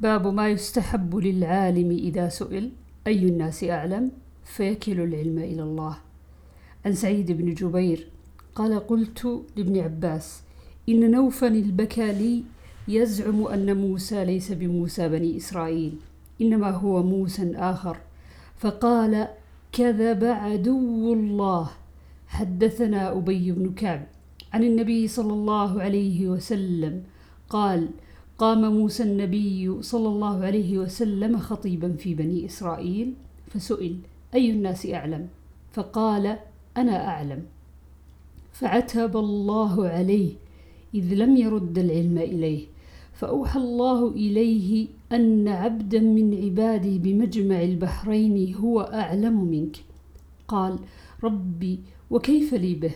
باب ما يستحب للعالم إذا سئل أي الناس أعلم؟ فيكل العلم إلى الله. عن سعيد بن جبير قال قلت لابن عباس إن نوفا البكالي يزعم أن موسى ليس بموسى بني إسرائيل إنما هو موسى آخر. فقال كذب عدو الله. حدثنا أبي بن كعب عن النبي صلى الله عليه وسلم قال قام موسى النبي صلى الله عليه وسلم خطيبا في بني إسرائيل فسئل أي الناس أعلم؟ فقال أنا أعلم. فعتب الله عليه إذ لم يرد العلم إليه. فأوحى الله إليه أن عبدا من عبادي بمجمع البحرين هو أعلم منك. قال ربي وكيف لي به؟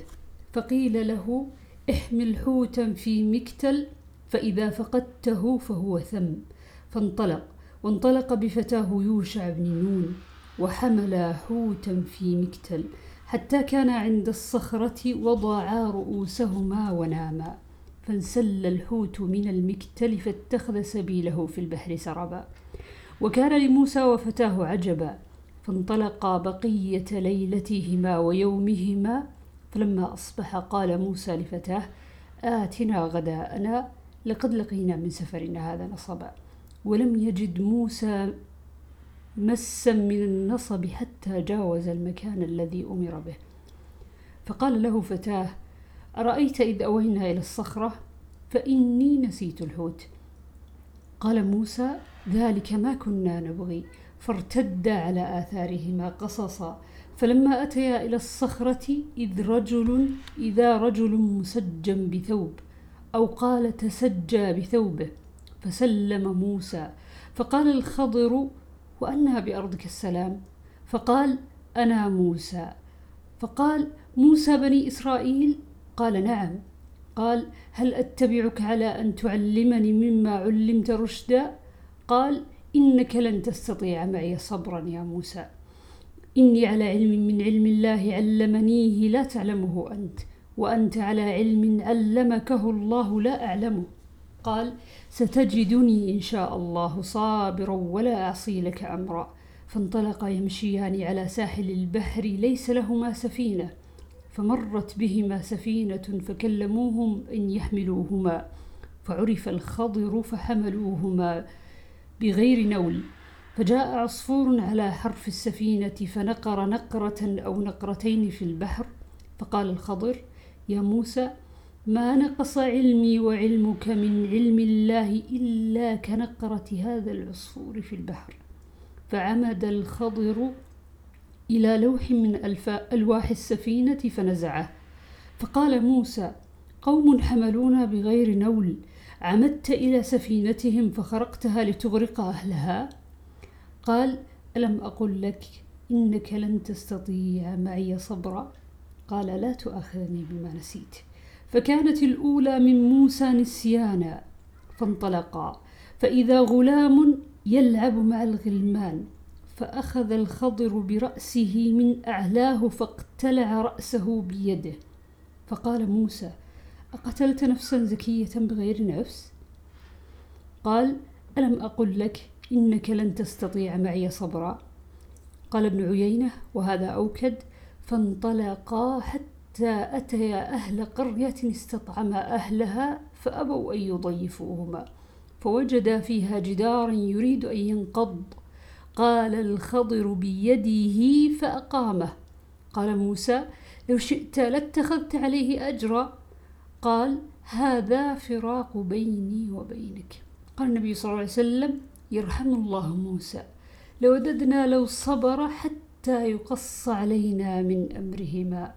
فقيل له احمل حوتا في مكتل فإذا فقدته فهو ثم. فانطلق وانطلق بفتاه يوشع بن نون وحملا حوتا في مكتل حتى كان عند الصخرة وضعا رؤوسهما وناما. فانسل الحوت من المكتل فاتخذ سبيله في البحر سربا. وكان لموسى وفتاه عجبا فانطلقا بقية ليلتهما ويومهما. فلما أصبح قال موسى لفتاه آتنا غداءنا لقد لقينا من سفرنا هذا نصبا ولم يجد موسى مسا من النصب حتى جاوز المكان الذي أمر به. فقال له فتاة أرأيت إذ أوينا إلى الصخرة؟ فإني نسيت الحوت. قال موسى ذلك ما كنا نبغي فارتدا على آثارهما قصصا. فلما أتيا إلى الصخرة إذ رجل إذا رجل مسجى بثوب. أو قال تسجى بثوبه فسلم موسى فقال الخضر وأنها بأرضك السلام فقال أنا موسى فقال موسى بني إسرائيل؟ قال نعم. قال هل أتبعك على أن تعلمني مما علمت رشدا؟ قال إنك لن تستطيع معي صبرا يا موسى. إني على علم من علم الله علمنيه لا تعلمه أنت. وأنت على علم علمكه الله لا أعلمه. قال ستجدني إن شاء الله صابرا ولا أعصي لك أمرا. فانطلقا يمشيان على ساحل البحر ليس لهما سفينة. فمرت بهما سفينة فكلموهم أن يحملوهما. فعرف الخضر فحملوهما بغير نول. فجاء عصفور على حرف السفينة فنقر نقرة أو نقرتين في البحر. فقال الخضر يا موسى ما نقص علمي وعلمك من علم الله إلا كنقرة هذا العصفور في البحر. فعمد الخضر إلى لوح من ألواح السفينة فنزعه. فقال موسى قوم حملونا بغير نول عمدت إلى سفينتهم فخرقتها لتغرق أهلها؟ قال ألم أقل لك إنك لن تستطيع معي صبرا؟ قال لا تؤاخذني بما نسيت. فكانت الأولى من موسى نسيانا فانطلقا. فإذا غلام يلعب مع الغلمان فأخذ الخضر برأسه من أعلاه فاقتلع رأسه بيده. فقال موسى أقتلت نفسا زكية بغير نفس؟ قال ألم أقل لك إنك لن تستطيع معي صبرا؟ قال ابن عيينة وهذا أوكد فانطلقا حتى أتيا أهل قرية استطعما أهلها فأبوا أن يضيفوهما فوجدا فيها جدارا يريد أن ينقض. قال الخضر بيده فأقامه. قال موسى لو شئت لاتخذت عليه أجرا. قال هذا فراق بيني وبينك. قال النبي صلى الله عليه وسلم يرحم الله موسى. لوددنا لو صبر حتى يقص علينا من أمره ما